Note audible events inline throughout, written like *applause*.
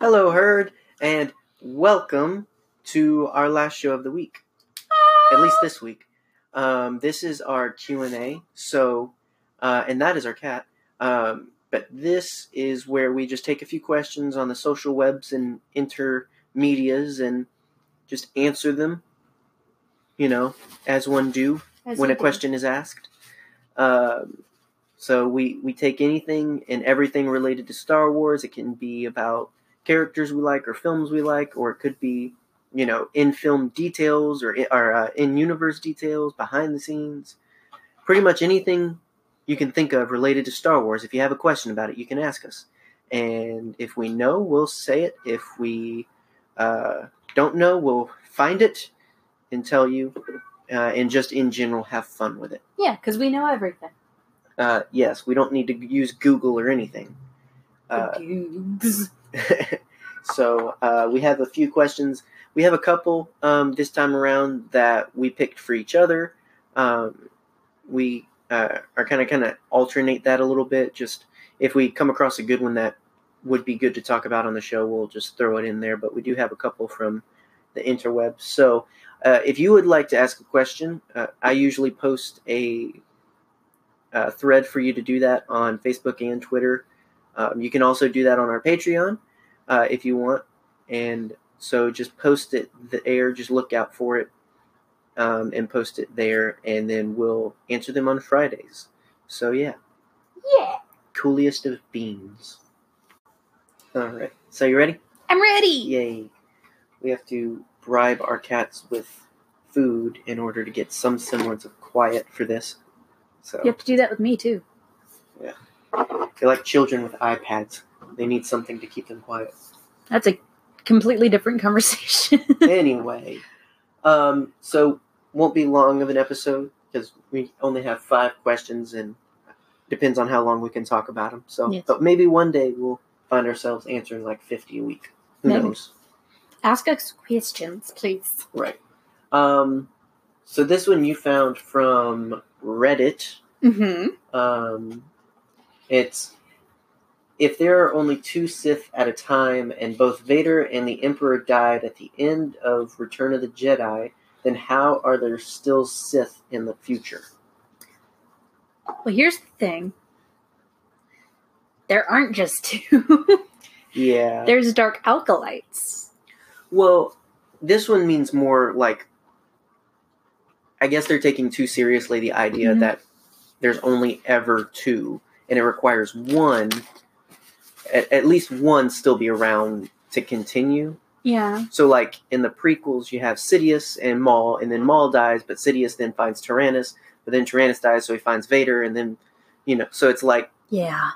Hello, Herd, and welcome to our last show of the week. At least this week. Um, this is our Q and A. So, uh, and that is our cat. Um, but this is where we just take a few questions on the social webs and intermedias and just answer them. You know, as one do As when a do. question is asked. Um, so we we take anything and everything related to Star Wars. It can be about characters we like or films we like, or it could be you know in film details or or uh, in universe details, behind the scenes. Pretty much anything you can think of related to Star Wars. If you have a question about it, you can ask us, and if we know, we'll say it. If we uh, don't know, we'll find it and tell you. Uh, and just in general, have fun with it. Yeah, because we know everything. Uh, yes, we don't need to use Google or anything. Uh. *laughs* so uh, we have a few questions. We have a couple um, this time around that we picked for each other. Um, we uh, are kind of kind of alternate that a little bit. Just if we come across a good one that would be good to talk about on the show, we'll just throw it in there. But we do have a couple from the interwebs. So uh, if you would like to ask a question, uh, I usually post a uh, thread for you to do that on Facebook and Twitter. Um, you can also do that on our Patreon uh, if you want. And so just post it there, just look out for it um, and post it there, and then we'll answer them on Fridays. So, yeah, Yeah, coolest of beans. All right, so you ready? I'm ready. Yay. We have to bribe our cats with food in order to get some semblance of quiet for this. So, You have to do that with me too. They're like children with iPads. They need something to keep them quiet. That's a completely different *laughs* conversation. anyway, um, so won't be long of an episode because we only have five questions and depends on how long we can talk about them. So, Yes. but maybe one day we'll find ourselves answering like fifty a week. Who Maybe. knows? Ask us questions, please. Right. Um, so this one you found from Reddit. Mm-hmm. Um, it's if there are only two Sith at a time, and both Vader and the Emperor died at the end of Return of the Jedi, then how are there still Sith in the future? Well, here's the thing. There aren't just two. *laughs* Yeah. There's dark acolytes. Well, this one means more like. I guess they're taking too seriously the idea Mhm. that there's only ever two, and it requires one, at, at least one, still be around to continue. Yeah. So, like in the prequels, you have Sidious and Maul, and then Maul dies, but Sidious then finds Tyrannus, but then Tyrannus dies, so he finds Vader, and then, you know, so it's like Yeah.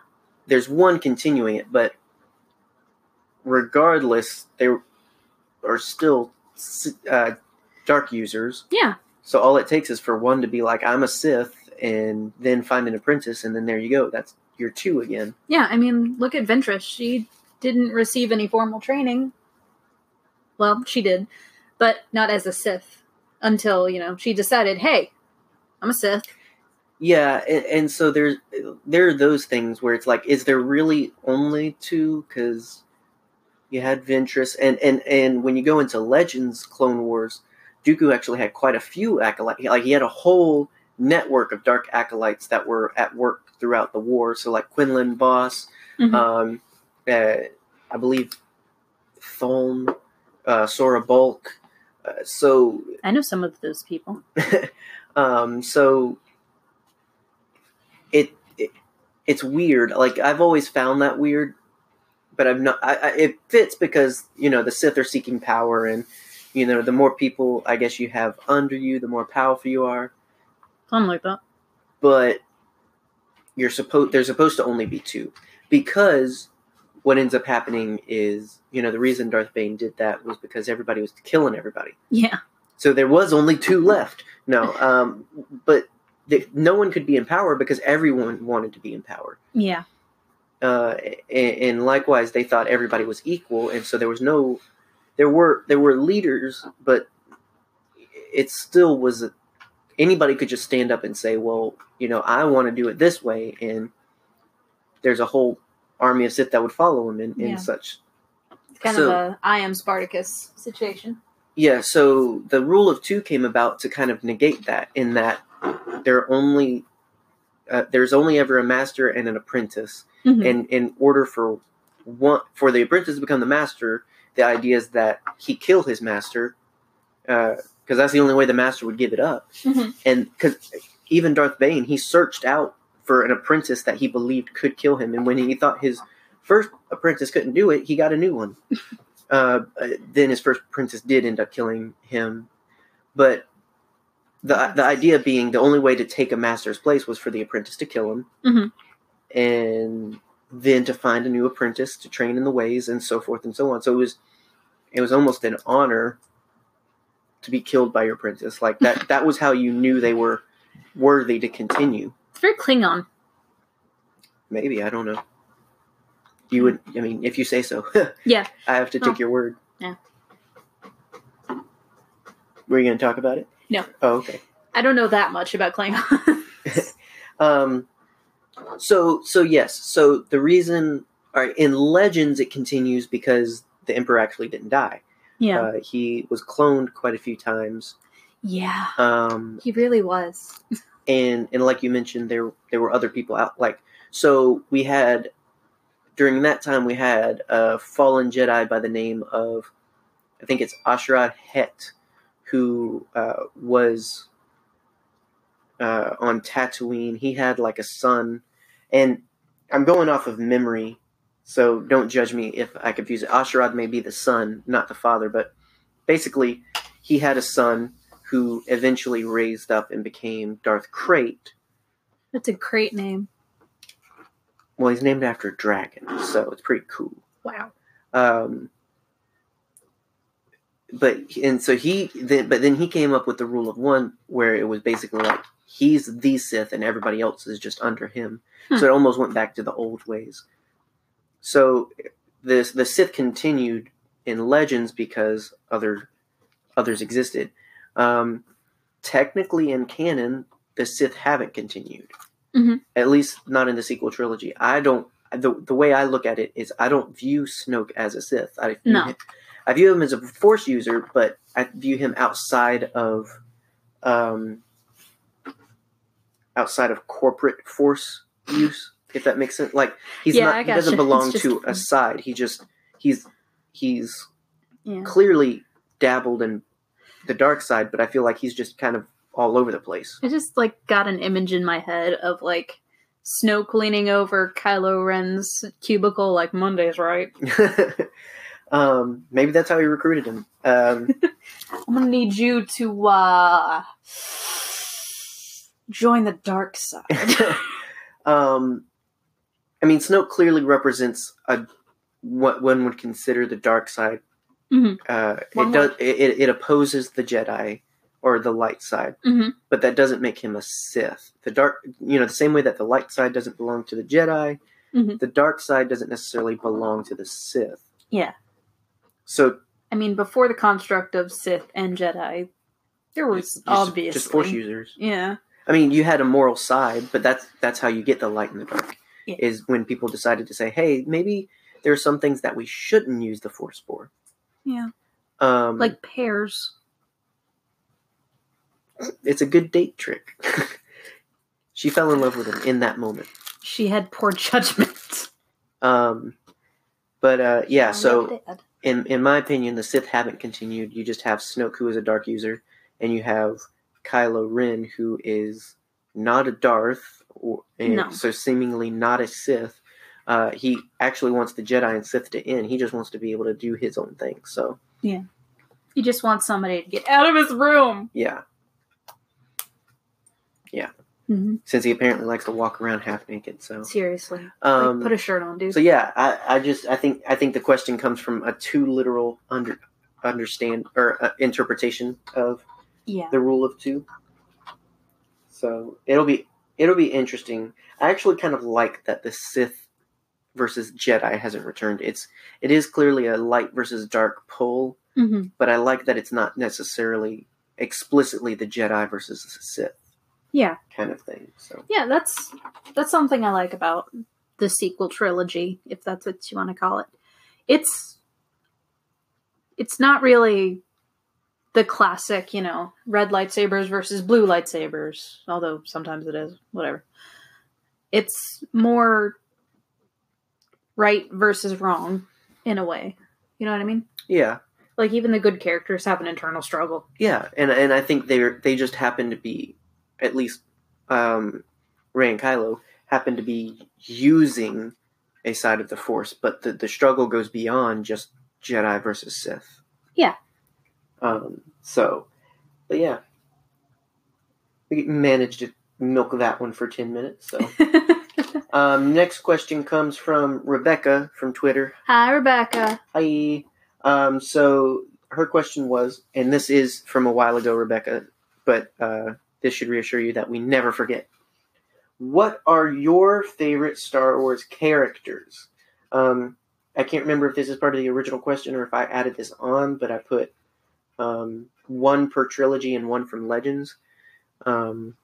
there's one continuing it, but regardless, they are still uh, dark users. Yeah. So all it takes is for one to be like, I'm a Sith, and then find an apprentice, and then there you go. That's your two again. Yeah. I mean, look at Ventress. She didn't receive any formal training. Well, she did, but not as a Sith until, you know, she decided, hey, I'm a Sith. Yeah, and, and so there's there are those things where it's like, is there really only two? Because you had Ventress, and and and when you go into Legends, Clone Wars, Dooku actually had quite a few acolytes. Like he had a whole network of dark acolytes that were at work throughout the war. So like Quinlan Vos, Mhm. um, uh, I believe Thulm, uh, Sora Bulq. Uh, so I know some of those people. *laughs* um, so it, it it's weird. Like I've always found that weird, but I've not. I, I, it fits because you know the Sith are seeking power, and you know the more people I guess you have under you, the more powerful you are. Like that. But you're supposed there's supposed to only be two because what ends up happening is you know the reason Darth Bane did that was because everybody was killing everybody. Yeah. So there was only two left. No, um, but th- no one could be in power because everyone wanted to be in power. Yeah. Uh, and, and likewise, they thought everybody was equal, and so there was no. There were there were leaders, but it still was. A, anybody could just stand up and say, "Well, you know, I want to do it this way," and there's a whole army of Sith that would follow him and, and Yeah. such. It's kind So- of a I am Spartacus situation. Yeah, so the rule of two came about to kind of negate that, in that there only uh, there's only ever a master and an apprentice, Mhm. and in order for one for the apprentice to become the master, the idea is that he kill his master, because that's the only way the master would give it up, Mhm. and because even Darth Bane, he searched out for an apprentice that he believed could kill him, and when he thought his first apprentice couldn't do it, he got a new one. *laughs* uh, then his first apprentice did end up killing him, but the the idea being the only way to take a master's place was for the apprentice to kill him, Mhm. and then to find a new apprentice to train in the ways and so forth and so on. So it was it was almost an honor to be killed by your princess. Like that that was how you knew they were worthy to continue. It's very Klingon. Maybe I don't know. You would. I mean, if you say so. *laughs* Yeah. I have to take Oh. your word. Yeah. Were you going to talk about it? No. Oh, okay. I don't know that much about Klingon. *laughs* *laughs* Um. So so yes. So the reason, all right, in Legends it continues because the Emperor actually didn't die. Yeah. Uh, he was cloned quite a few times. yeah. Um. He really was. and and like you mentioned there there were other people out like so we had during that time we had a fallen jedi by the name of i think it's A'Sharad Hett who uh, was uh, on tatooine he had like a son and i'm going off of memory so don't judge me if i confuse it A'Sharad may be the son not the father but basically he had a son who eventually raised up and became Darth Krayt. That's a great name. Well, he's named after a dragon, so it's pretty cool. Wow. Um, but and so he then, but then he came up with the rule of one, where it was basically like he's the Sith and everybody else is just under him. Hmm. So it almost went back to the old ways. So this the Sith continued in Legends because other others existed. Um, technically, in canon, the Sith haven't continued. Mhm. At least not in the sequel trilogy. I don't. The, the way I look at it is, I don't view Snoke as a Sith. I view No. him, I view him as a Force user, but I view him outside of, um, outside of corporate Force use. If that makes sense, like he's Yeah, not he doesn't gotcha. belong just- to a side. He just he's he's Yeah. clearly dabbled in the dark side, but I feel like he's just kind of all over the place. I just like got an image in my head of like Snoke leaning over Kylo Ren's cubicle like Monday's right. *laughs* um, maybe that's how he recruited him. Um, *laughs* I'm gonna need you to uh join the dark side. *laughs* um, I mean, Snoke clearly represents a what one would consider the dark side. Mhm. Uh, it does. It, it- opposes the Jedi or the light side, hmm but that doesn't make him a Sith. The dark, you know, the same way that the light side doesn't belong to the Jedi, Mhm. the dark side doesn't necessarily belong to the Sith. Yeah. So I mean, before the construct of Sith and Jedi, there was just, obviously just Force users. Yeah. I mean, you had a moral side, but that's that's how you get the light and the dark. Yeah. Is when people decided to say, "Hey, maybe there are some things that we shouldn't use the Force for." Yeah. Um, Like pears. it's a good date trick. *laughs* she fell in love with him in that moment. She had poor judgment. Um, but uh, yeah, so in in my opinion, the Sith haven't continued. You just have Snoke, who is a Dark user, and you have Kylo Ren, who is not a Darth, or, and No. so seemingly not a Sith. Uh, he actually wants the Jedi and Sith to end. He just wants to be able to do his own thing. So yeah, He just wants somebody to get out of his room. yeah, hmm since he apparently likes to walk around half naked. So Seriously. um, like, put a shirt on, dude. So yeah, I, I just I think I think the question comes from a too literal under understand or uh, interpretation of yeah. the rule of two. So it'll be it'll be interesting. I actually kind of like that the Sith versus Jedi hasn't returned. It's it is clearly a light versus dark pull, hmm but I like that it's not necessarily explicitly the Jedi versus the Sith Yeah. kind of thing. So Yeah, that's that's something I like about the sequel trilogy, if that's what you want to call it. It's it's not really the classic, you know, red lightsabers versus blue lightsabers, although sometimes it is, whatever. It's more right versus wrong in a way. You know what I mean? Yeah, Like even the good characters have an internal struggle. yeah, and and I think they they just happen to be, at least, um, Rey and Kylo happen to be using a side of the Force, but the the struggle goes beyond just Jedi versus Sith. Yeah. Um. So, but yeah, we managed to milk that one for ten minutes. So. *laughs* Um, next question comes from Rebecca from Twitter. Hi, Rebecca. Hi. Um, so her question was, and this is from a while ago, Rebecca, but uh, this should reassure you that we never forget. What are your favorite Star Wars characters? Um, I can't remember if this is part of the original question or if I added this on, but I put um, one per trilogy and one from Legends. Um,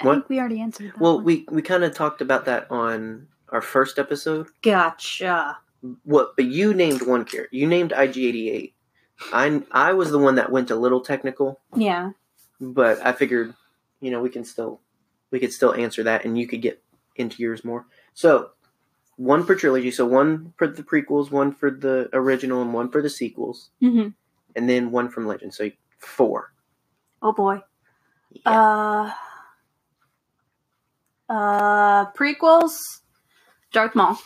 I What? think we already answered that. well, one. we we kind of talked about that on our first episode. gotcha. What? But you named one character. You named IG88. I I was the one that went a little technical, Yeah. but I figured, you know, we can still we could still answer that, and you could get into yours more. So, one per trilogy. So one for the prequels, one for the original, and one for the sequels, hmm and then one from Legend. So four. Oh boy. Yeah. Uh. Uh. Prequels. Darth Maul.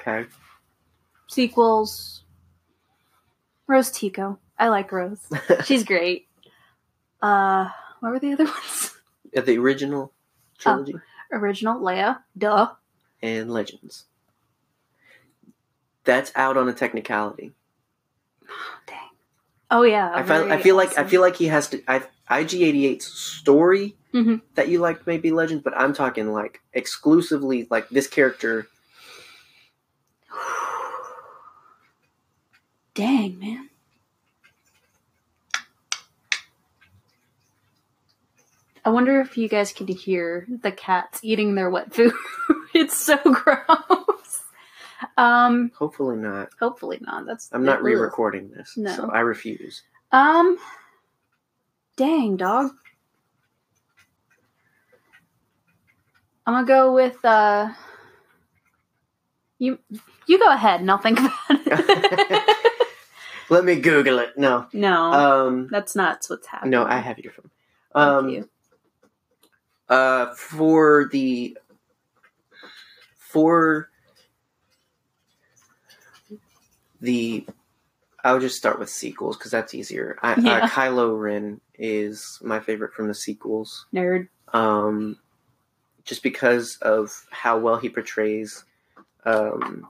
okay. Sequels. Rose Tico. I like Rose. *laughs* She's great. Uh. What were the other *laughs* ones? At the original trilogy Original Leia. Duh. And Legends. That's out on a technicality. Dang. Oh yeah. I feel, I feel like I feel like he has to. I, IG88's story Mhm. that you liked maybe Legends, but I'm talking like exclusively like this character. *sighs* Dang man. I wonder if you guys can hear the cats eating their wet food. *laughs* it's so gross. Um, Hopefully not. hopefully not. That's I'm not re-recording this, No. so I refuse. Um, dang dog. I'm gonna go with uh. You you go ahead and I'll think about it. *laughs* Let me Google it. No, no, um, that's not what's happening. no, I have your phone. Thank Um, you. Uh, for the for the I'll just start with sequels because that's easier. I, Yeah. uh, Kylo Ren is my favorite from the sequels. Nerd. um, just because of how well he portrays um,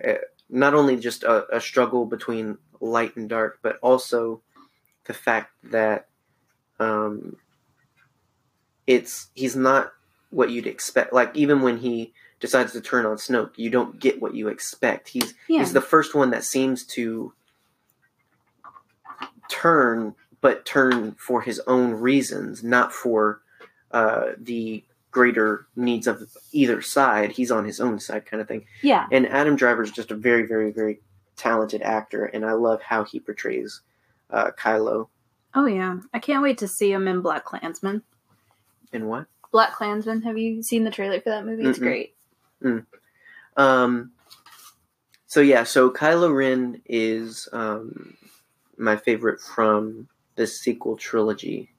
eh, not only just a, a struggle between light and dark, but also the fact that um, it's he's not what you'd expect. Like even when he decides to turn on Snoke, you don't get what you expect. He's Yeah. he's the first one that seems to turn, but turn for his own reasons, not for uh, the greater needs of either side. He's on his own side, kind of thing. yeah. And Adam Driver is just a very, very, very talented actor, and I love how he portrays uh, Kylo. Oh yeah. I can't wait to see him in BlacKkKlansman. And what? BlacKkKlansman. Have you seen the trailer for that movie? It's Mm-mm. great. Um, so yeah, so Kylo Ren is um, my favorite from the sequel trilogy.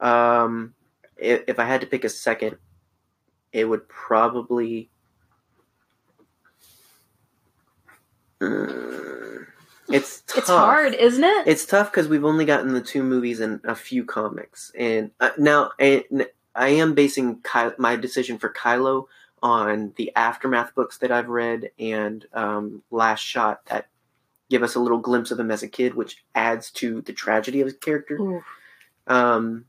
Um, if, if I had to pick a second, it would probably. Mm, *laughs* it's tough. It's hard, isn't it? It's tough because we've only gotten the two movies and a few comics, and uh, now I, I am basing Ky- my decision for Kylo on the aftermath books that I've read and um, Last Shot that give us a little glimpse of him as a kid, which adds to the tragedy of his character. Ooh. Um,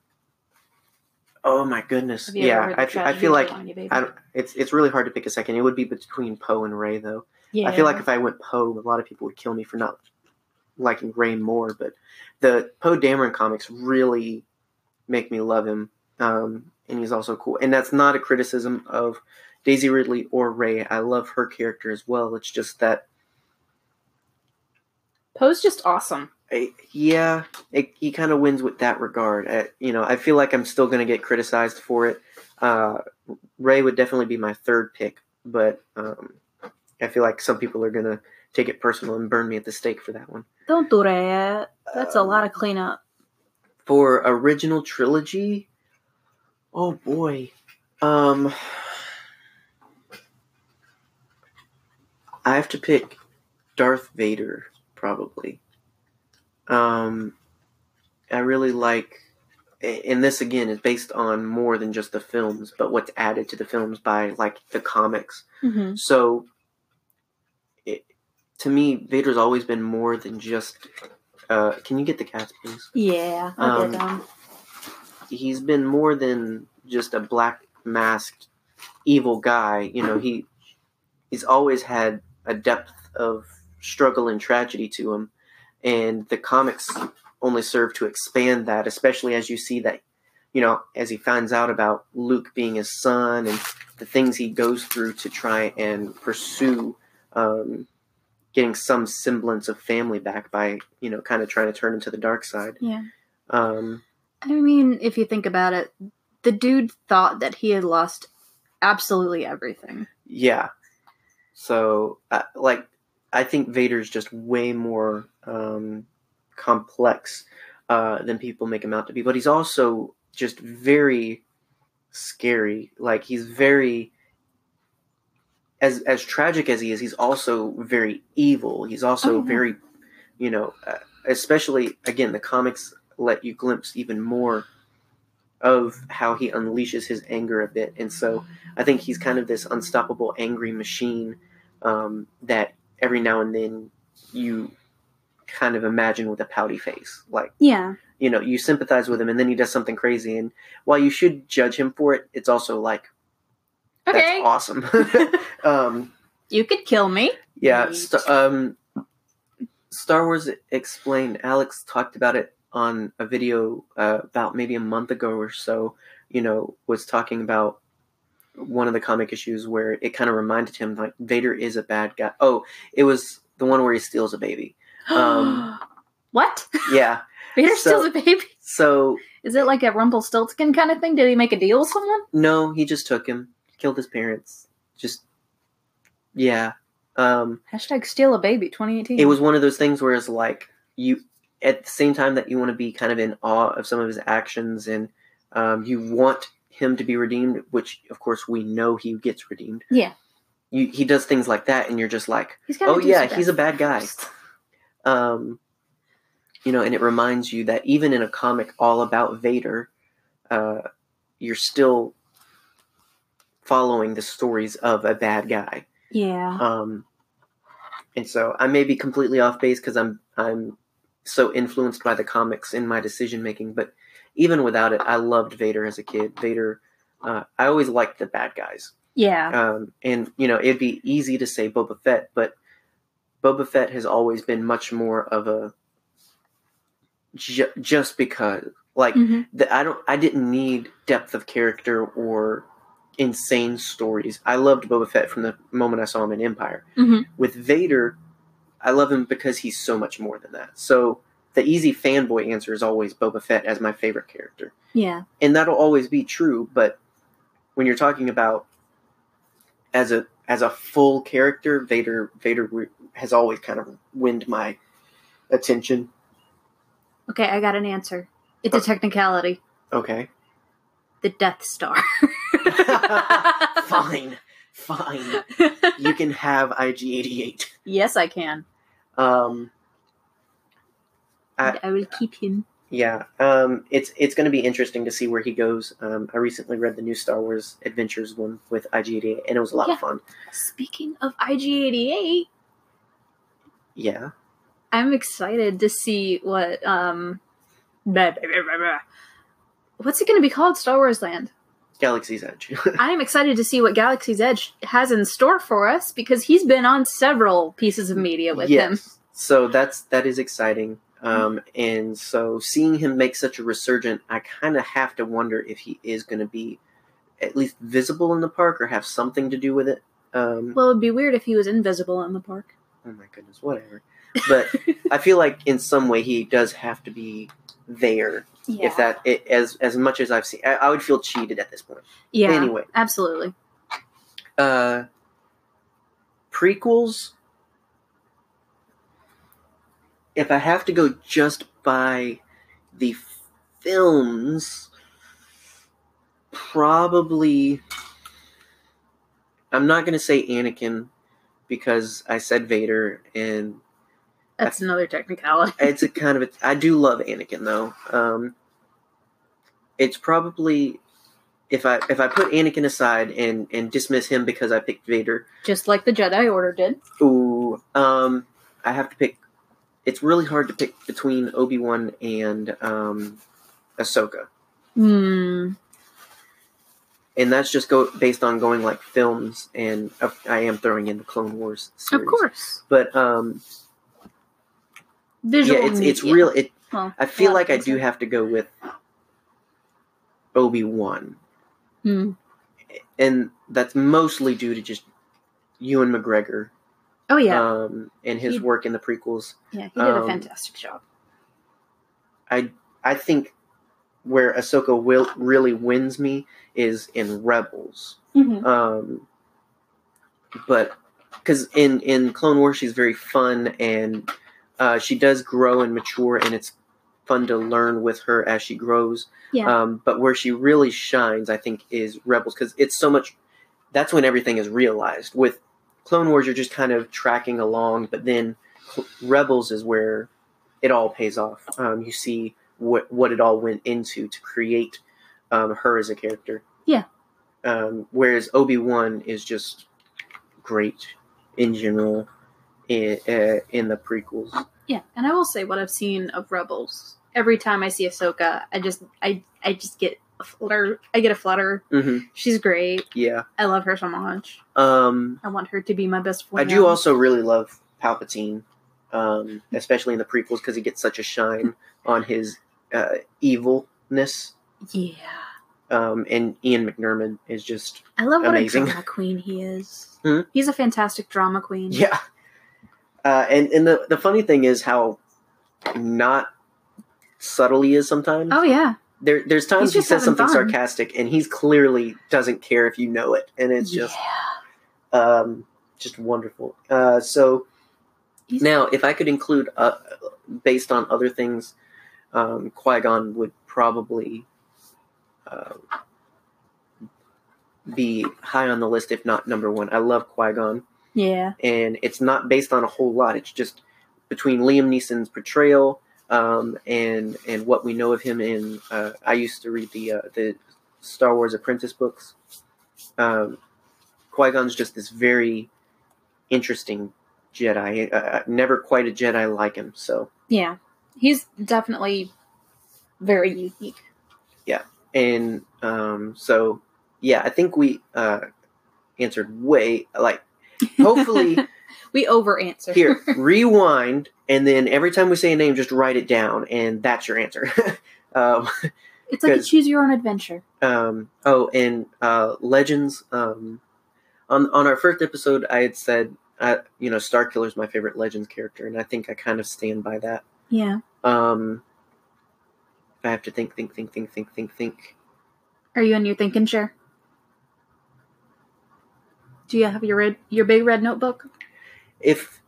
oh my goodness, you yeah, I, I feel like baby? I it's it's really hard to pick a second. It would be between Poe and Rey, though. yeah. I feel like if I went Poe, a lot of people would kill me for not liking Rey more. But the Poe Dameron comics really make me love him, um, and he's also cool. And that's not a criticism of Daisy Ridley or Rey. I love her character as well. It's just that Poe's just awesome. I, yeah, it, he kind of wins with that regard. I, you know, I feel like I'm still going to get criticized for it. Uh, Rey would definitely be my third pick, but um, I feel like some people are going to take it personal and burn me at the stake for that one. Don't do that. That's a Um, lot of cleanup. For original trilogy, oh boy, um, I have to pick Darth Vader probably. Um, I really like, and this again is based on more than just the films, but what's added to the films by like the comics. Mm-hmm. So, to me, Vader's always been more than just. Uh, can you get the cats, please? Yeah, I'll Um, get them. he's been more than just a black masked evil guy. You know, he he's always had a depth of struggle and tragedy to him, and the comics only serve to expand that, especially as you see that, you know, as he finds out about Luke being his son and the things he goes through to try and pursue um, getting some semblance of family back by, you know, kind of trying to turn into the dark side. Yeah. Um, I mean, if you think about it, the dude thought that he had lost absolutely everything. Yeah. So, uh, like, I think Vader's just way more um, complex uh, than people make him out to be. But he's also just very scary. Like, he's very. As, as tragic as he is, he's also very evil. He's also Oh, yeah. very, you know, uh, especially again, the comics let you glimpse even more of how he unleashes his anger a bit. And so I think he's kind of this unstoppable angry machine um, that every now and then you kind of imagine with a pouty face. Like, Yeah. you know, you sympathize with him and then he does something crazy. And while you should judge him for it, it's also like, Okay. that's awesome. *laughs* *laughs* um, You could kill me. yeah. St- um, Star Wars Explained, Alex talked about it on a video uh, about maybe a month ago or so, you know, was talking about one of the comic issues where it kind of reminded him like Vader is a bad guy. Oh, it was the one where he steals a baby. *gasps* Um, what? Yeah. *laughs* Vader so- steals a baby? So, Is it like a Rumpelstiltskin kind of thing? Did he make a deal with someone? no, he just took him, killed his parents. Just, yeah. Um, Hashtag steal a baby 2018. it was one of those things where it's like you at the same time that you want to be kind of in awe of some of his actions and um, you want him to be redeemed which of course we know he gets redeemed Yeah. you, he does things like that and you're just like oh yeah he's a bad guy um, you know and it reminds you that even in a comic all about vader uh, you're still following the stories of a bad guy Yeah. um, and so I may be completely off base because I'm I'm so influenced by the comics in my decision making. But even without it, I loved Vader as a kid. Vader, uh, I always liked the bad guys. Yeah. Um, and you know, it'd be easy to say Boba Fett, but Boba Fett has always been much more of a ju- just because, like, Mhm. the, I don't, I didn't need depth of character or insane stories. I loved Boba Fett from the moment I saw him in Empire. Mhm. With Vader, I love him because he's so much more than that. So the easy fanboy answer is always Boba Fett as my favorite character Yeah. and that'll always be true but when you're talking about as a as a full character vader vader has always kind of winned my attention Okay, I got an answer. It's a technicality. okay The Death Star. *laughs* *laughs* fine fine you can have ig88 yes, I can. um I- I will keep him. yeah um it's it's going to be interesting to see where he goes um i recently read the new star wars adventures one with ig88 and it was a lot Yeah. of fun Speaking of IG88, yeah I'm excited to see what um blah, blah, blah, what's it going to be called Star Wars Land. Galaxy's edge *laughs* I am excited to see what Galaxy's Edge has in store for us because he's been on several pieces of media with him. So that's that is exciting. Um, and so seeing him make such a resurgent, I kind of have to wonder if he is going to be at least visible in the park or have something to do with it. Um, Well, it'd be weird if he was invisible in the park. oh my goodness, whatever. but *laughs* I feel like in some way he does have to be there. yeah. If that it, as as much as I've seen, I, I would feel cheated at this point. yeah. Anyway, Absolutely. uh, prequels. If I have to go just by the films, probably. I'm not going to say Anakin because I said Vader, and That's another technicality. it's a kind of a, I do love Anakin though. Um, it's probably if I if I put Anakin aside and and dismiss him because I picked Vader. Just like the Jedi Order did. Ooh, um, I have to pick. It's really hard to pick between Obi Wan and um, Ahsoka, Hmm. and that's just go based on going like films, and uh, I am throwing in the Clone Wars. Series. Of course. but um, Visual. yeah, it's it's real. It Well, I feel like I do have to go with Obi Wan. Hmm. and that's mostly due to just Ewan McGregor Oh yeah. um, and his He- work in the prequels. yeah. He did a um, fantastic job. I I think where Ahsoka will really wins me is in Rebels, Mm-hmm. um, but because in in Clone Wars she's very fun and uh, she does grow and mature, and it's fun to learn with her as she grows. Yeah. Um, but where she really shines, I think, is Rebels because it's so much. That's when everything is realized. With Clone Wars, you're just kind of tracking along, but then Cl- Rebels is where it all pays off. Um, you see what what it all went into to create um, her as a character. Yeah. Um, whereas Obi Wan is just great in general in, uh, in the prequels. Yeah, and I will say what I've seen of Rebels. Every time I see Ahsoka, I just I I just get a flutter. I get a flutter. hmm She's great. Yeah. I love her so much. Um, I want her to be my best friend. I do also really love Palpatine, um, especially in the prequels because he gets such a shine on his uh, evilness. Yeah, Um, and Ian McDiarmid is just I love what Amazing. a drama queen he is. Hmm? He's a fantastic drama queen. yeah. Uh, and and the the funny thing is how not subtle he is sometimes. Oh yeah. There there's times he says something fun. sarcastic and he's clearly doesn't care if you know it, and it's just yeah. um, just wonderful. Uh, so He's- now, if I could include, uh, based on other things, um, Qui Gon would probably uh, be high on the list, if not number one. I love Qui Gon, Yeah. and it's not based on a whole lot. It's just between Liam Neeson's portrayal um, and and what we know of him in. Uh, I used to read the uh, the Star Wars Apprentice books. Um, Qui Gon's just this very interesting Jedi. Uh, never quite a Jedi like him. So Yeah. He's definitely very unique. Yeah, and um, so yeah, I think we uh, answered way like. Hopefully, *laughs* we over answer. here *laughs* rewind, and then every time we say a name, just write it down, and that's your answer. *laughs* um, it's like a choose your own adventure. um, oh, and uh, Legends. Um, on on our first episode, I had said, uh, you know, Star Killer's my favorite Legends character, and I think I kind of stand by that. Yeah. Um, I have to think, think, think, think, think, think, think. Are you in your thinking chair? Do you have your red your big red notebook? If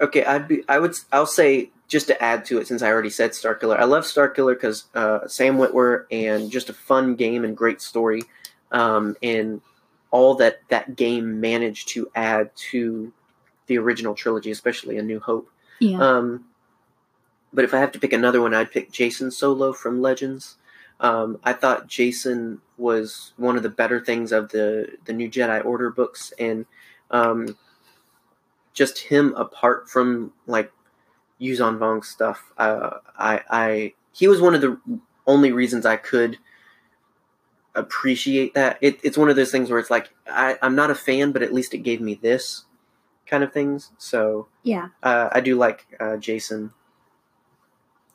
okay, I'd be, I would, I'll say just to add to it, since I already said Star Killer. I love Star Killer because uh, Sam Witwer and just a fun game and great story, um, and all that that game managed to add to the original trilogy, especially A New Hope. Yeah. Um, but if I have to pick another one, I'd pick Jacen Solo from Legends. Um, I thought Jason was one of the better things of the the New Jedi Order books, and um, just him apart from like Yuuzhan Vong stuff. Uh, I, I he was one of the only reasons I could appreciate that. It, it's one of those things where it's like I, I'm not a fan, but at least it gave me this kind of things. So yeah. uh, I do like uh, Jacen.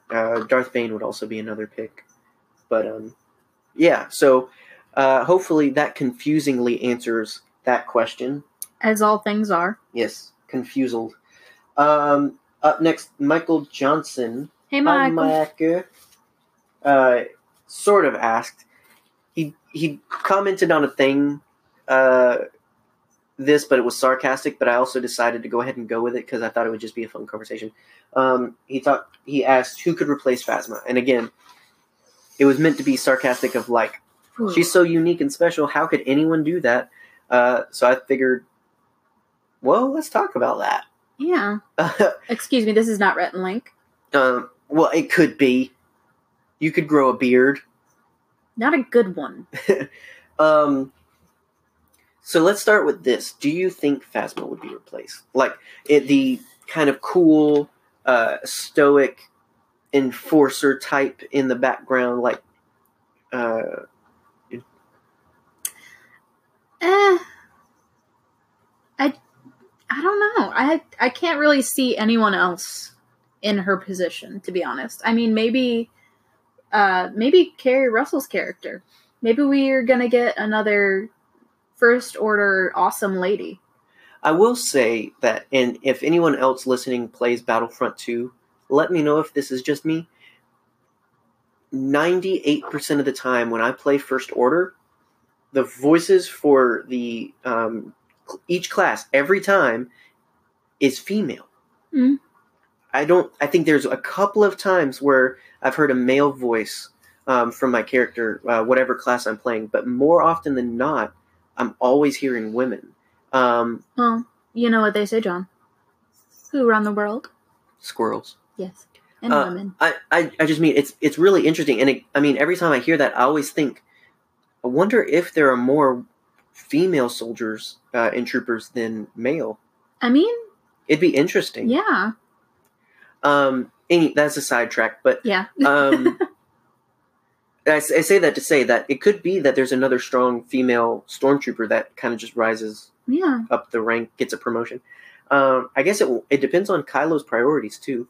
Uh, Darth Bane would also be another pick, but um, yeah. So uh, hopefully that confusingly answers that question. As all things are. Yes, confused. Um, up next, Michael Johnson. Hey. Michael. Uh, sort of asked. He he commented on a thing, uh, this, but it was sarcastic. But I also decided to go ahead and go with it because I thought it would just be a fun conversation. Um, he thought he asked who could replace Phasma, and again, it was meant to be sarcastic of like she's so unique and special. How could anyone do that? Uh, so I figured, well, let's talk about that. Yeah. *laughs* Excuse me, this is not Rhett and Link. um, well, it could be. You could grow a beard. Not a good one. *laughs* Um, so let's start with this. Do you think Phasma would be replaced? Like it, the kind of cool, uh, stoic enforcer type in the background, like uh, Eh. I I don't know. I I can't really see anyone else in her position, to be honest. I mean, maybe uh maybe Keri Russell's character. Maybe we're gonna get another first order awesome lady. I will say that, and if anyone else listening plays Battlefront 2, let me know if this is just me. 98% of the time when I play First Order, the voices for the um, each class every time is female. Mm. I don't. I think there's a couple of times where I've heard a male voice um, from my character, uh, whatever class I'm playing, but more often than not, I'm always hearing women. Um, Well, you know what they say, John. Who run the world? squirrels. Yes. And Uh, women. I, I, I just mean it's it's really interesting, and it, I mean every time I hear that, I always think, I wonder if there are more female soldiers uh, and troopers than male. I mean, It'd be interesting. yeah. Um. Any, that's a sidetrack, but Yeah. um, *laughs* I, I say that to say that it could be that there's another strong female stormtrooper that kind of just rises yeah. up the rank, gets a promotion. Um, I guess it it depends on Kylo's priorities too.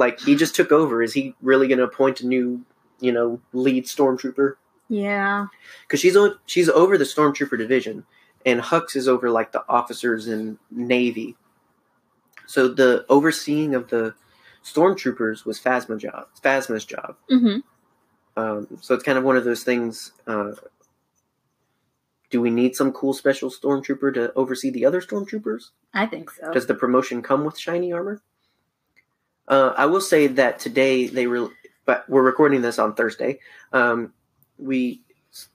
Like he just took over. Is he really going to appoint a new, you know, lead stormtrooper? Yeah. Because she's o- she's over the stormtrooper division, and Hux is over like the officers and navy. So the overseeing of the stormtroopers was Phasma job. Phasma's job. Mm-hmm. Um, so it's kind of one of those things. Uh, do we need some cool special stormtrooper to oversee the other stormtroopers? I think so. Does the promotion come with shiny armor? Uh, I will say that today they re- but we're recording this on Thursday. Um, we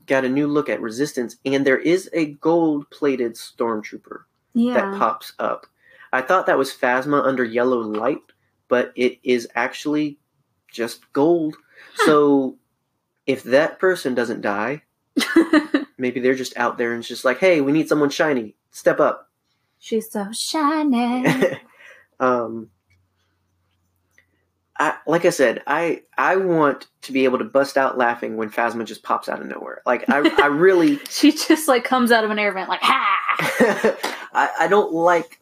got a new look at Resistance, and there is a gold-plated stormtrooper yeah. that pops up. I thought that was Phasma under yellow light, but it is actually just gold. Huh. So if that person doesn't die, *laughs* maybe they're just out there and it's just like, hey, we need someone shiny. Step up. She's so shiny. *laughs* um, I, like I said, I I want to be able to bust out laughing when Phasma just pops out of nowhere. Like I, *laughs* I really, *laughs* she just like comes out of an air vent like ha. *laughs* I, I don't like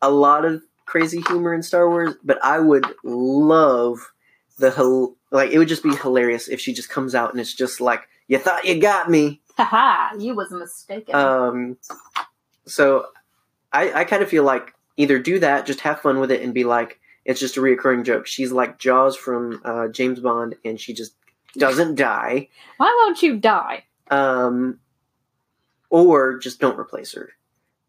a lot of crazy humor in Star Wars, but I would love the like it would just be hilarious if she just comes out and it's just like you thought you got me. Ha ha. You was mistaken. Um, so I I kind of feel like either do that, just have fun with it, and be like it's just a reoccurring joke. She's like Jaws from uh, James Bond, and she just doesn't die. Why won't you die? Um, or just don't replace her.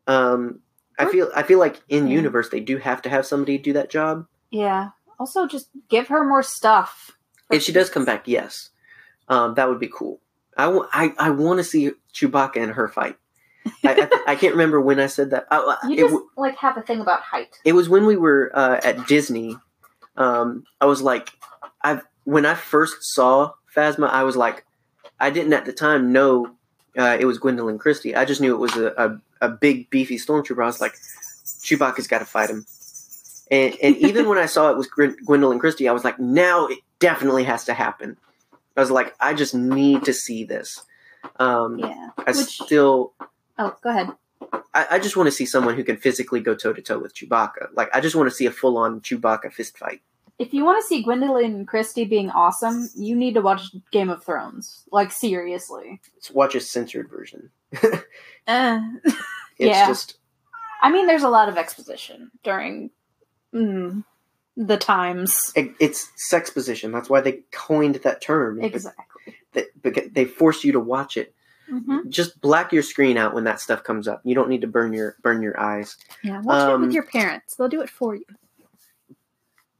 Um, I feel I feel like in Yeah. universe they do have to have somebody do that job. Yeah. Also, just give her more stuff. If she does come back, yes, um, that would be cool. I, w- I, I want to see Chewbacca and her fight. I, I, I can't remember when I said that. I, You just like have a thing about height. it was when we were uh, at Disney. Um, I was like, I when I first saw Phasma, I was like, I didn't at the time know uh, it was Gwendoline Christie. I just knew it was a, a, a big beefy stormtrooper. I was like, Chewbacca's got to fight him. And, and *laughs* even when I saw it was Gwen- Gwendoline Christie, I was like, now it definitely has to happen. I was like, I just need to see this. Um, Yeah. I Which- still, Oh, go ahead. I, I just want to see someone who can physically go toe to toe with Chewbacca. Like, I just want to see a full on Chewbacca fist fight. If you want to see Gwendoline Christie being awesome, you need to watch Game of Thrones. Like seriously. Let's watch a censored version. *laughs* Eh. It's Yeah. just I mean, there's a lot of exposition during. Mm, the times. It- It's sex position. That's why they coined that term. Exactly. They, they force you to watch it. Hmm Just black your screen out when that stuff comes up. You don't need to burn your burn your eyes. Yeah, watch it Um, with your parents. They'll do it for you.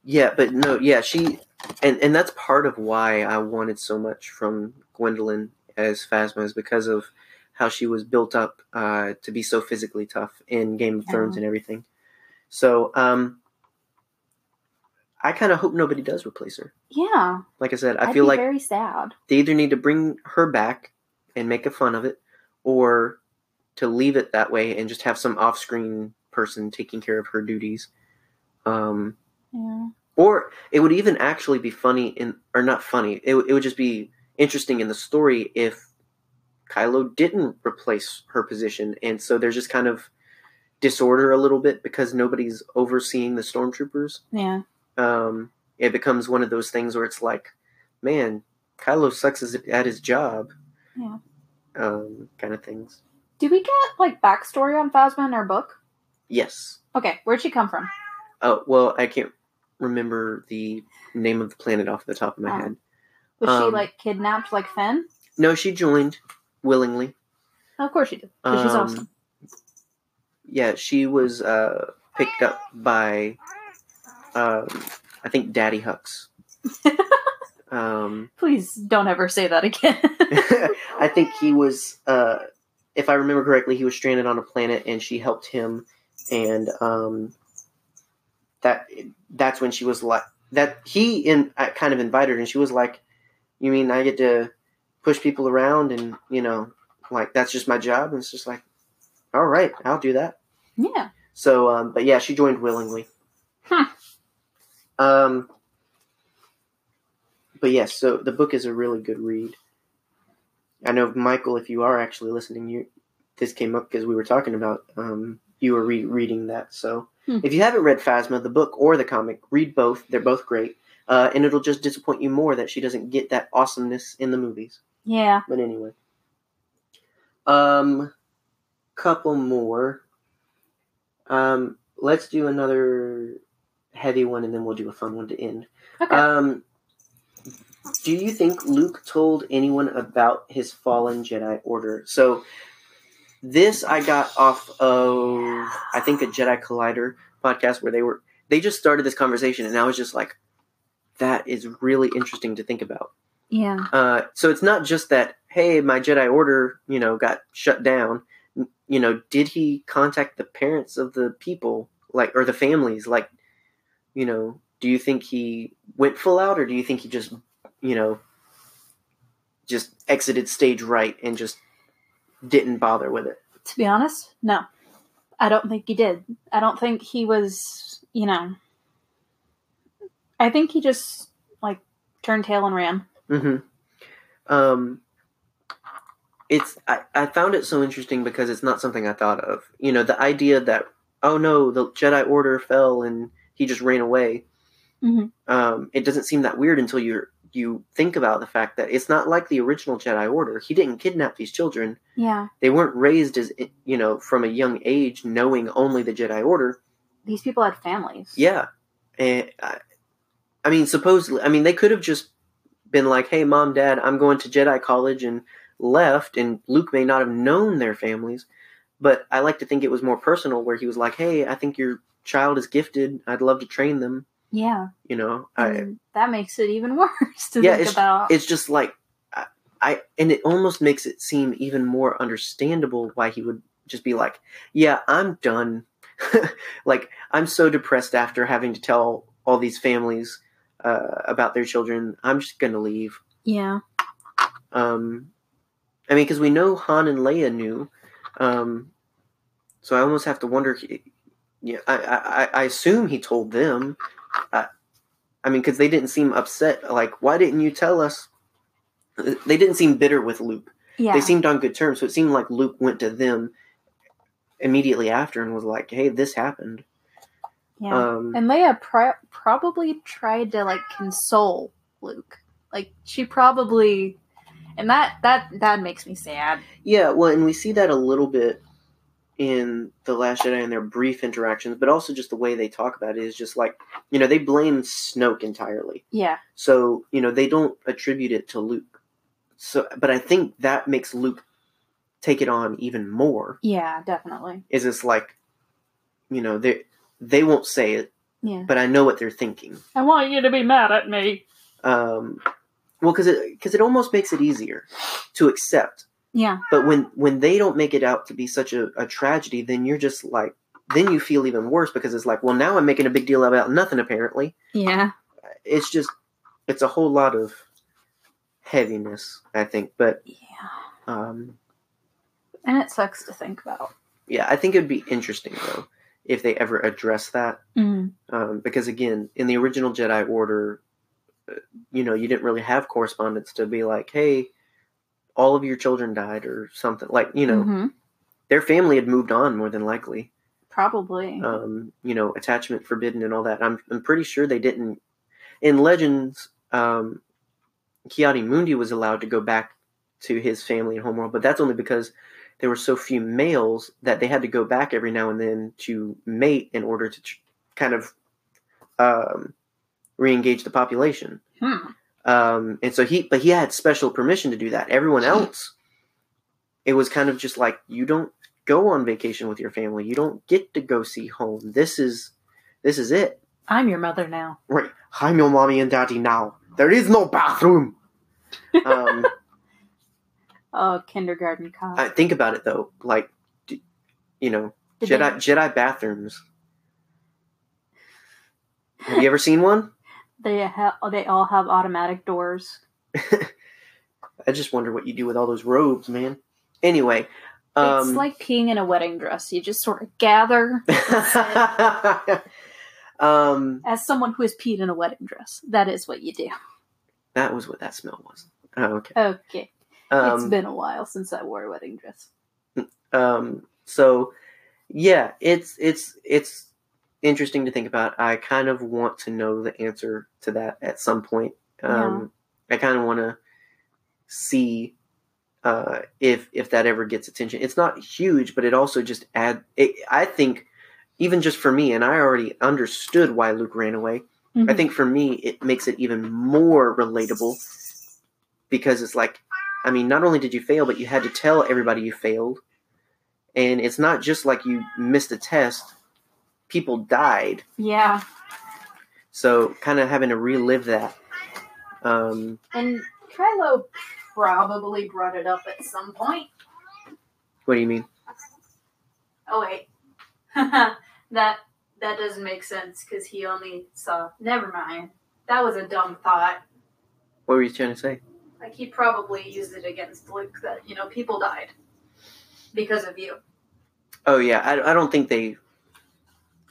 Yeah, but no, yeah, she, and and that's part of why I wanted so much from Gwendoline as Phasma is because of how she was built up uh, to be so physically tough in Game of Thrones and everything. So, um, I kind of hope nobody does replace her. Yeah, Like I said, I I'd feel like very sad. they either need to bring her back and make a fun of it, or to leave it that way and just have some off-screen person taking care of her duties. Um, Yeah. or it would even actually be funny in, or not funny. It, would- it would just be interesting in the story if Kylo didn't replace her position, and so there's just kind of disorder a little bit because nobody's overseeing the stormtroopers. Yeah. Um, it becomes one of those things where it's like, man, Kylo sucks at his job. Yeah. Um, kind of things. Do we get like backstory on Phasma in our book? Yes. Okay, where'd she come from? Oh well, I can't remember the name of the planet off the top of my Oh. head. Was she Um, like kidnapped like Finn? No, she joined willingly. of course she did. Because she's Um, awesome. Yeah, she was uh, picked up by, um, I think, Daddy Hux. *laughs* um, Please don't ever say that again. *laughs* I think *laughs* he was, uh, if I remember correctly, he was stranded on a planet, and she helped him, and um, that that's when she was like that. He in uh, kind of invited her, and she was like, "You mean I get to push people around, and you know, like that's just my job?" And it's just like, "All right, I'll do that." yeah. So, um, but yeah, she joined willingly. Huh. Um, but yes, so the book is a really good read. I know Michael, if you are actually listening, you this came up because we were talking about um, you were re- reading that. So, Hmm. if you haven't read Phasma, the book or the comic, read both. They're both great, uh, and it'll just disappoint you more that she doesn't get that awesomeness in the movies. Yeah. But anyway, um, couple more. Um, let's do another heavy one, and then we'll do a fun one to end. Okay. Um, do you think Luke told anyone about his fallen Jedi Order? So, this I got off of I think a Jedi Collider podcast where they were they just started this conversation, and I was just like, that is really interesting to think about. yeah. Uh, so it's not just that, hey, my Jedi Order, you know, got shut down. You know, did he contact the parents of the people, like, or the families? Like, you know, do you think he went full out, or do you think he just, you know, just exited stage right and just didn't bother with it? To be honest, no. I don't think he did. I don't think he was, you know. I think he just like turned tail and ran. hmm Um, it's I, I found it so interesting because it's not something I thought of. You know, the idea that oh no, the Jedi Order fell and he just ran away. Mhm. Um, it doesn't seem that weird until you you think about the fact that it's not like the original Jedi Order. He didn't kidnap these children. Yeah. They weren't raised as you know from a young age knowing only the Jedi Order. These people had families. Yeah, and I, I mean, supposedly, I mean, they could have just been like, "Hey, mom, dad, I'm going to Jedi college," and left, and Luke may not have known their families. But I like to think it was more personal, where he was like, "Hey, I think your child is gifted. I'd love to train them." Yeah. You know, I, that makes it even *laughs* worse to Yeah, think it's- about. it's just like I, I, and it almost makes it seem even more understandable why he would just be like, "Yeah, I'm done." *laughs* like I'm so depressed after having to tell all these families uh, about their children. I'm just gonna leave. yeah. Um, I mean, because we know Han and Leia knew, um, so I almost have to wonder. Yeah, I, I, I assume he told them. I, I mean, because they didn't seem upset. Like, why didn't you tell us? They didn't seem bitter with Luke. Yeah. They seemed on good terms. So it seemed like Luke went to them immediately after and was like, "Hey, this happened." yeah. Um, and Leia pro- probably tried to like console Luke. Like she probably, and that that that makes me sad. Yeah, well, and we see that a little bit in the Last Jedi and their brief interactions, but also just the way they talk about it is just like you know they blame Snoke entirely. Yeah. So you know they don't attribute it to Luke. So, but I think that makes Luke take it on even more. Yeah, definitely. Is it's like, you know, they they won't say it, Yeah. but I know what they're thinking. I want you to be mad at me. Um, well, because it because it almost makes it easier to accept. Yeah. But when when they don't make it out to be such a, a tragedy, then you're just like, then you feel even worse because it's like, well, now I'm making a big deal about nothing. Apparently, Yeah. it's just it's a whole lot of heaviness, I think. But Yeah. um, And it sucks to think about. yeah, I think it'd be interesting though if they ever address that. Mm. um, because again, in the original Jedi Order, uh, you know, you didn't really have correspondence to be like, hey, all of your children died or something. Like, you know, hmm their family had moved on more than likely. Probably. Um, you know, attachment forbidden and all that. I'm I'm pretty sure they didn't. In Legends, um, Ki-Adi-Mundi was allowed to go back to his family and homeworld, but that's only because there were so few males that they had to go back every now and then to mate in order to tr- kind of um, re-engage the population. hmm. Um, and so he, but he had special permission to do that. Everyone else, it was kind of just like you don't go on vacation with your family. You don't get to go see home. This is, this is it. I'm your mother now. Right. I'm your mommy and daddy now. There is no bathroom. um, *laughs* Oh, kindergarten cop. I think about it though, like, you know, Did Jedi Jedi bathrooms. Have you ever seen one? They, ha- they all have automatic doors. *laughs* I just wonder what you do with all those robes, man. Anyway, um, it's like peeing in a wedding dress. You just sort of gather. *laughs* um, As someone who has peed in a wedding dress, that is what you do. that was what that smell was. Oh, okay. Okay. It's been a while since I wore a wedding dress. um, so yeah, it's it's it's interesting to think about. I kind of want to know the answer to that at some point. Um, I kind of want to see uh, if if that ever gets attention. It's not huge, but it also just add. It, I think even just for me, and I already understood why Luke ran away. I Mhm. think for me, it makes it even more relatable because it's like, I mean, not only did you fail, but you had to tell everybody you failed. And it's not just like you missed a test, people died. Yeah. So, kind of having to relive that. Um, And Kylo probably brought it up at some point. what do you mean? Oh wait, *laughs* that that doesn't make sense because he only saw. Never mind. That was a dumb thought. What were you trying to say? Like he probably used it against Luke that you know people died because of you. Oh, yeah. I, I don't think they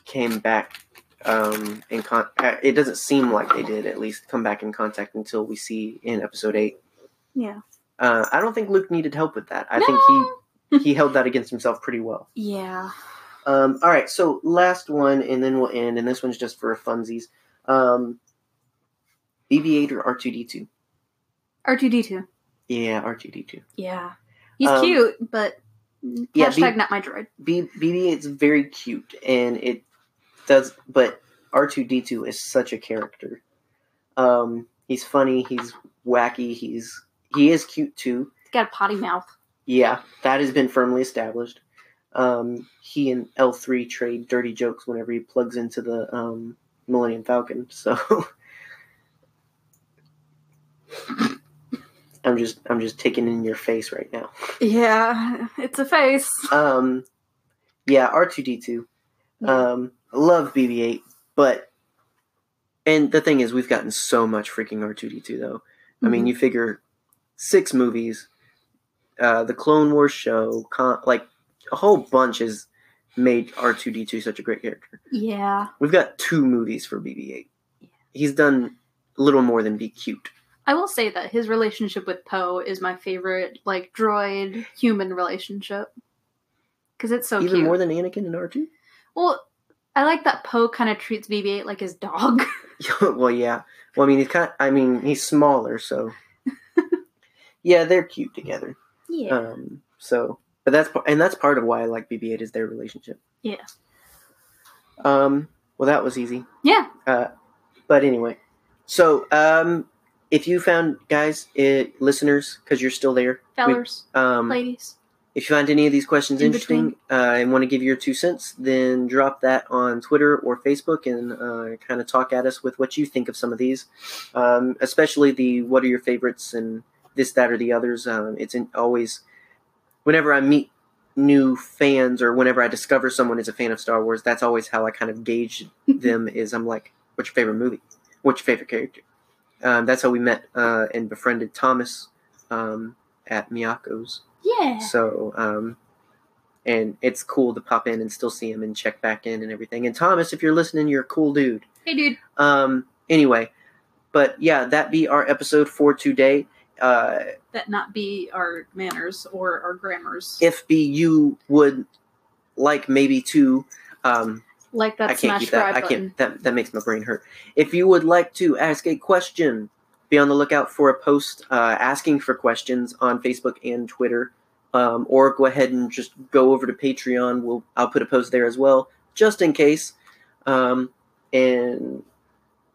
came back um, in con- uh, It doesn't seem like they did, at least, come back in contact until we see in episode 8. Yeah. Uh, I don't think Luke needed help with that. I No. think he he held that against himself pretty well. *laughs* Yeah. Um, all right, so last one, and then we'll end. And this one's just for funsies. Um, BB-8 or R2D2? R two D two. Yeah, R2D2. Yeah. He's Um, cute, but yeah, hashtag be- not my droid. B- BB-8's very cute, and it does. But R2D2 is such a character. Um, he's funny. He's wacky. He's he is cute too. He's got a potty mouth. Yeah, that has been firmly established. Um, he and L3 trade dirty jokes whenever he plugs into the um, Millennium Falcon. So *laughs* I'm just I'm just taking in your face right now. Yeah, it's a face. Um, yeah, R2D2. Um, love BB-8, but and the thing is, we've gotten so much freaking R2D2 though. I mean, you figure six movies, uh, the Clone Wars show, con- like a whole bunch has made R2D2 such a great character. yeah. We've got two movies for BB-8. He's done a little more than be cute. I will say that his relationship with Poe is my favorite, like droid human relationship, because it's so Even cute. more than Anakin and R2. well, I like that Poe kind of treats BB-8 like his dog. *laughs* *laughs* well, yeah. Well, I mean, he's kind. I mean, he's smaller, so *laughs* yeah, they're cute together. yeah. Um, so but that's and that's part of why I like BB-8 is their relationship. Yeah. Um. Well, that was easy. Yeah. Uh, but anyway, so um, if you found guys, it, listeners, because you're still there, we- Fellers, um, ladies. If you find any of these questions In interesting uh, and want to give your two cents, then drop that on Twitter or Facebook and uh, kind of talk at us with what you think of some of these, um, especially the what are your favorites and this, that, or the others. Um, it's in, always whenever I meet new fans or whenever I discover someone is a fan of Star Wars, that's always how I kind of gauge *laughs* them. Is I'm like, what's your favorite movie? What's your favorite character? Um, that's how we met uh, and befriended Thomas um, at Miyako's. Yeah. So, um, and it's cool to pop in and still see him and check back in and everything. And Thomas, if you're listening, you're a cool dude. Hey, dude. Um, anyway, but yeah, that be our episode for today. Uh, That not be our manners or our grammars. if be you would like maybe to, um, like that I can't smash keep that. I can't. That that makes my brain hurt. If you would like to ask a question, be on the lookout for a post uh, asking for questions on Facebook and Twitter, um, or go ahead and just go over to Patreon. We'll I'll put a post there as well, just in case. Um, and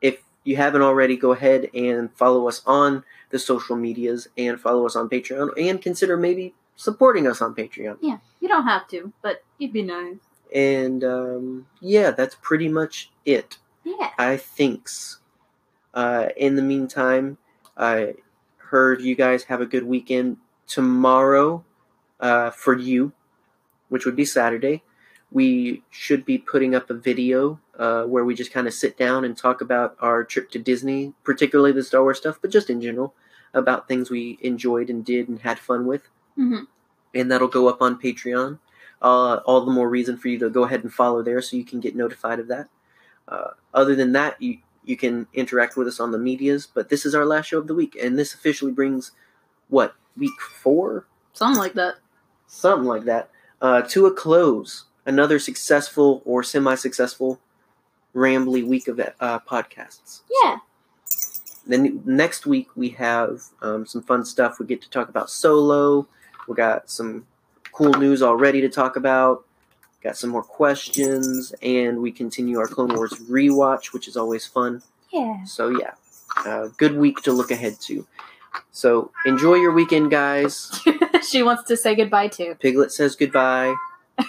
if you haven't already, go ahead and follow us on the social medias and follow us on Patreon, and consider maybe supporting us on Patreon. Yeah, you don't have to, but it'd be nice. And um, yeah, that's pretty much it. Yeah. I thinks. Uh, in the meantime, I heard you guys have a good weekend tomorrow. Uh, for you, which would be Saturday, we should be putting up a video uh, where we just kind of sit down and talk about our trip to Disney, particularly the Star Wars stuff, but just in general about things we enjoyed and did and had fun with hmm and that'll go up on Patreon. Uh, all the more reason for you to go ahead and follow there so you can get notified of that. Uh, other than that, you you can interact with us on the medias. But this is our last show of the week, and this officially brings what week four, Something like that. something like that, uh, to a close. Another successful or semi-successful, rambly week of uh, podcasts. Yeah. Then next week we have um, some fun stuff. We get to talk about Solo. We got some cool news already to talk about. Got some more questions, and we continue our Clone Wars rewatch, which is always fun. Yeah. So yeah, uh, good week to look ahead to. So enjoy your weekend, guys. *laughs* she wants to say goodbye too. Piglet says goodbye, *laughs*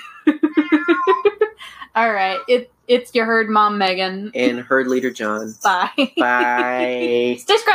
All right. It it's your herd mom Megan. and herd leader John. *laughs* Bye. Bye. Stay scrubbed.